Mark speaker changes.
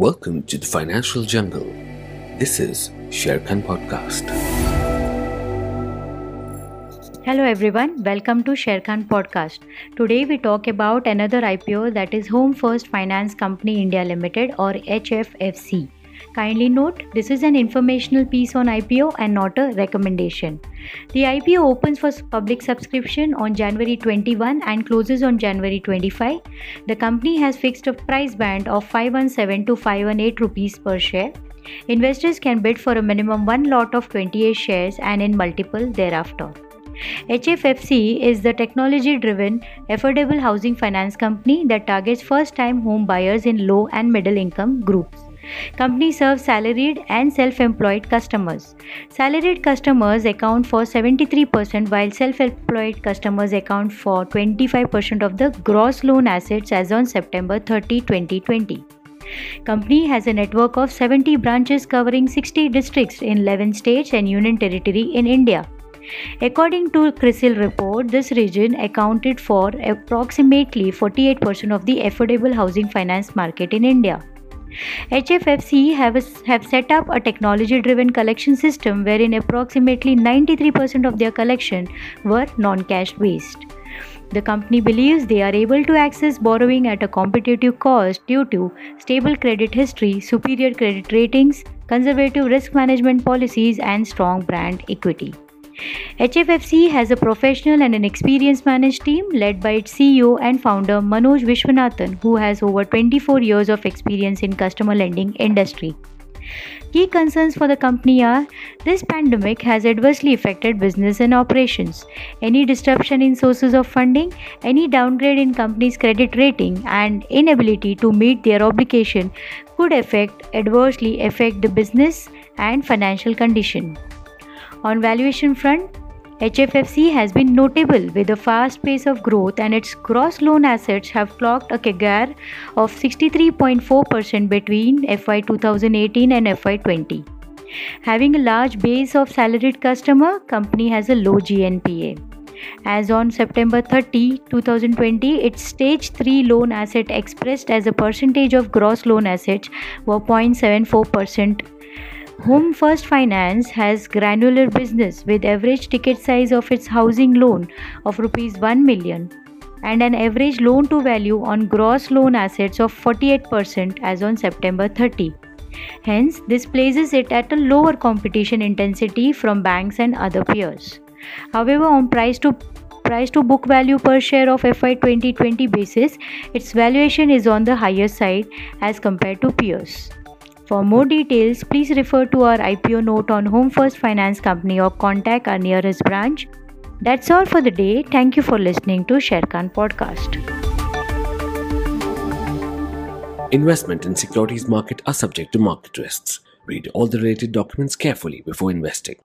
Speaker 1: Welcome to the Financial Jungle. This is Sharekhan Podcast.
Speaker 2: Hello everyone, welcome to Sharekhan Podcast. Today we talk about another IPO that is Home First Finance Company India Limited or HFFC. Kindly note, this is an informational piece on IPO and not a recommendation. The IPO opens for public subscription on January 21 and closes on January 25. The company has fixed a price band of 517 to 518 rupees per share. Investors can bid for a minimum one lot of 28 shares and in multiple thereafter. HFFC is the technology driven, affordable housing finance company that targets first time home buyers in low and middle income groups. Company serves salaried and self-employed customers. Salaried customers account for 73% while self-employed customers account for 25% of the gross loan assets as on September 30, 2020. Company has a network of 70 branches covering 60 districts in 11 states and union territory in India. According to CRISIL report, this region accounted for approximately 48% of the affordable housing finance market in India. HFFC have, have set up a technology driven collection system wherein approximately 93% of their collection were non cash based. The company believes they are able to access borrowing at a competitive cost due to stable credit history, superior credit ratings, conservative risk management policies, and strong brand equity. HFFC has a professional and an experienced managed team led by its CEO and founder Manoj Vishwanathan who has over 24 years of experience in customer lending industry. Key concerns for the company are this pandemic has adversely affected business and operations. Any disruption in sources of funding, any downgrade in company's credit rating and inability to meet their obligation could affect adversely affect the business and financial condition. On valuation front, HFFC has been notable with a fast pace of growth and its gross loan assets have clocked a CAGR of 63.4% between FY 2018 and FY 20. Having a large base of salaried customer, company has a low GNPA. As on September 30, 2020, its stage 3 loan asset expressed as a percentage of gross loan assets were 0.74% Home First Finance has granular business with average ticket size of its housing loan of rupees 1 million and an average loan to value on gross loan assets of 48% as on September 30. Hence, this places it at a lower competition intensity from banks and other peers. However, on price to price to book value per share of FY 2020 basis, its valuation is on the higher side as compared to peers. For more details, please refer to our IPO note on Home First Finance Company or contact our nearest branch. That's all for the day. Thank you for listening to Sharekhan Podcast.
Speaker 1: Investment in securities market are subject to market risks. Read all the related documents carefully before investing.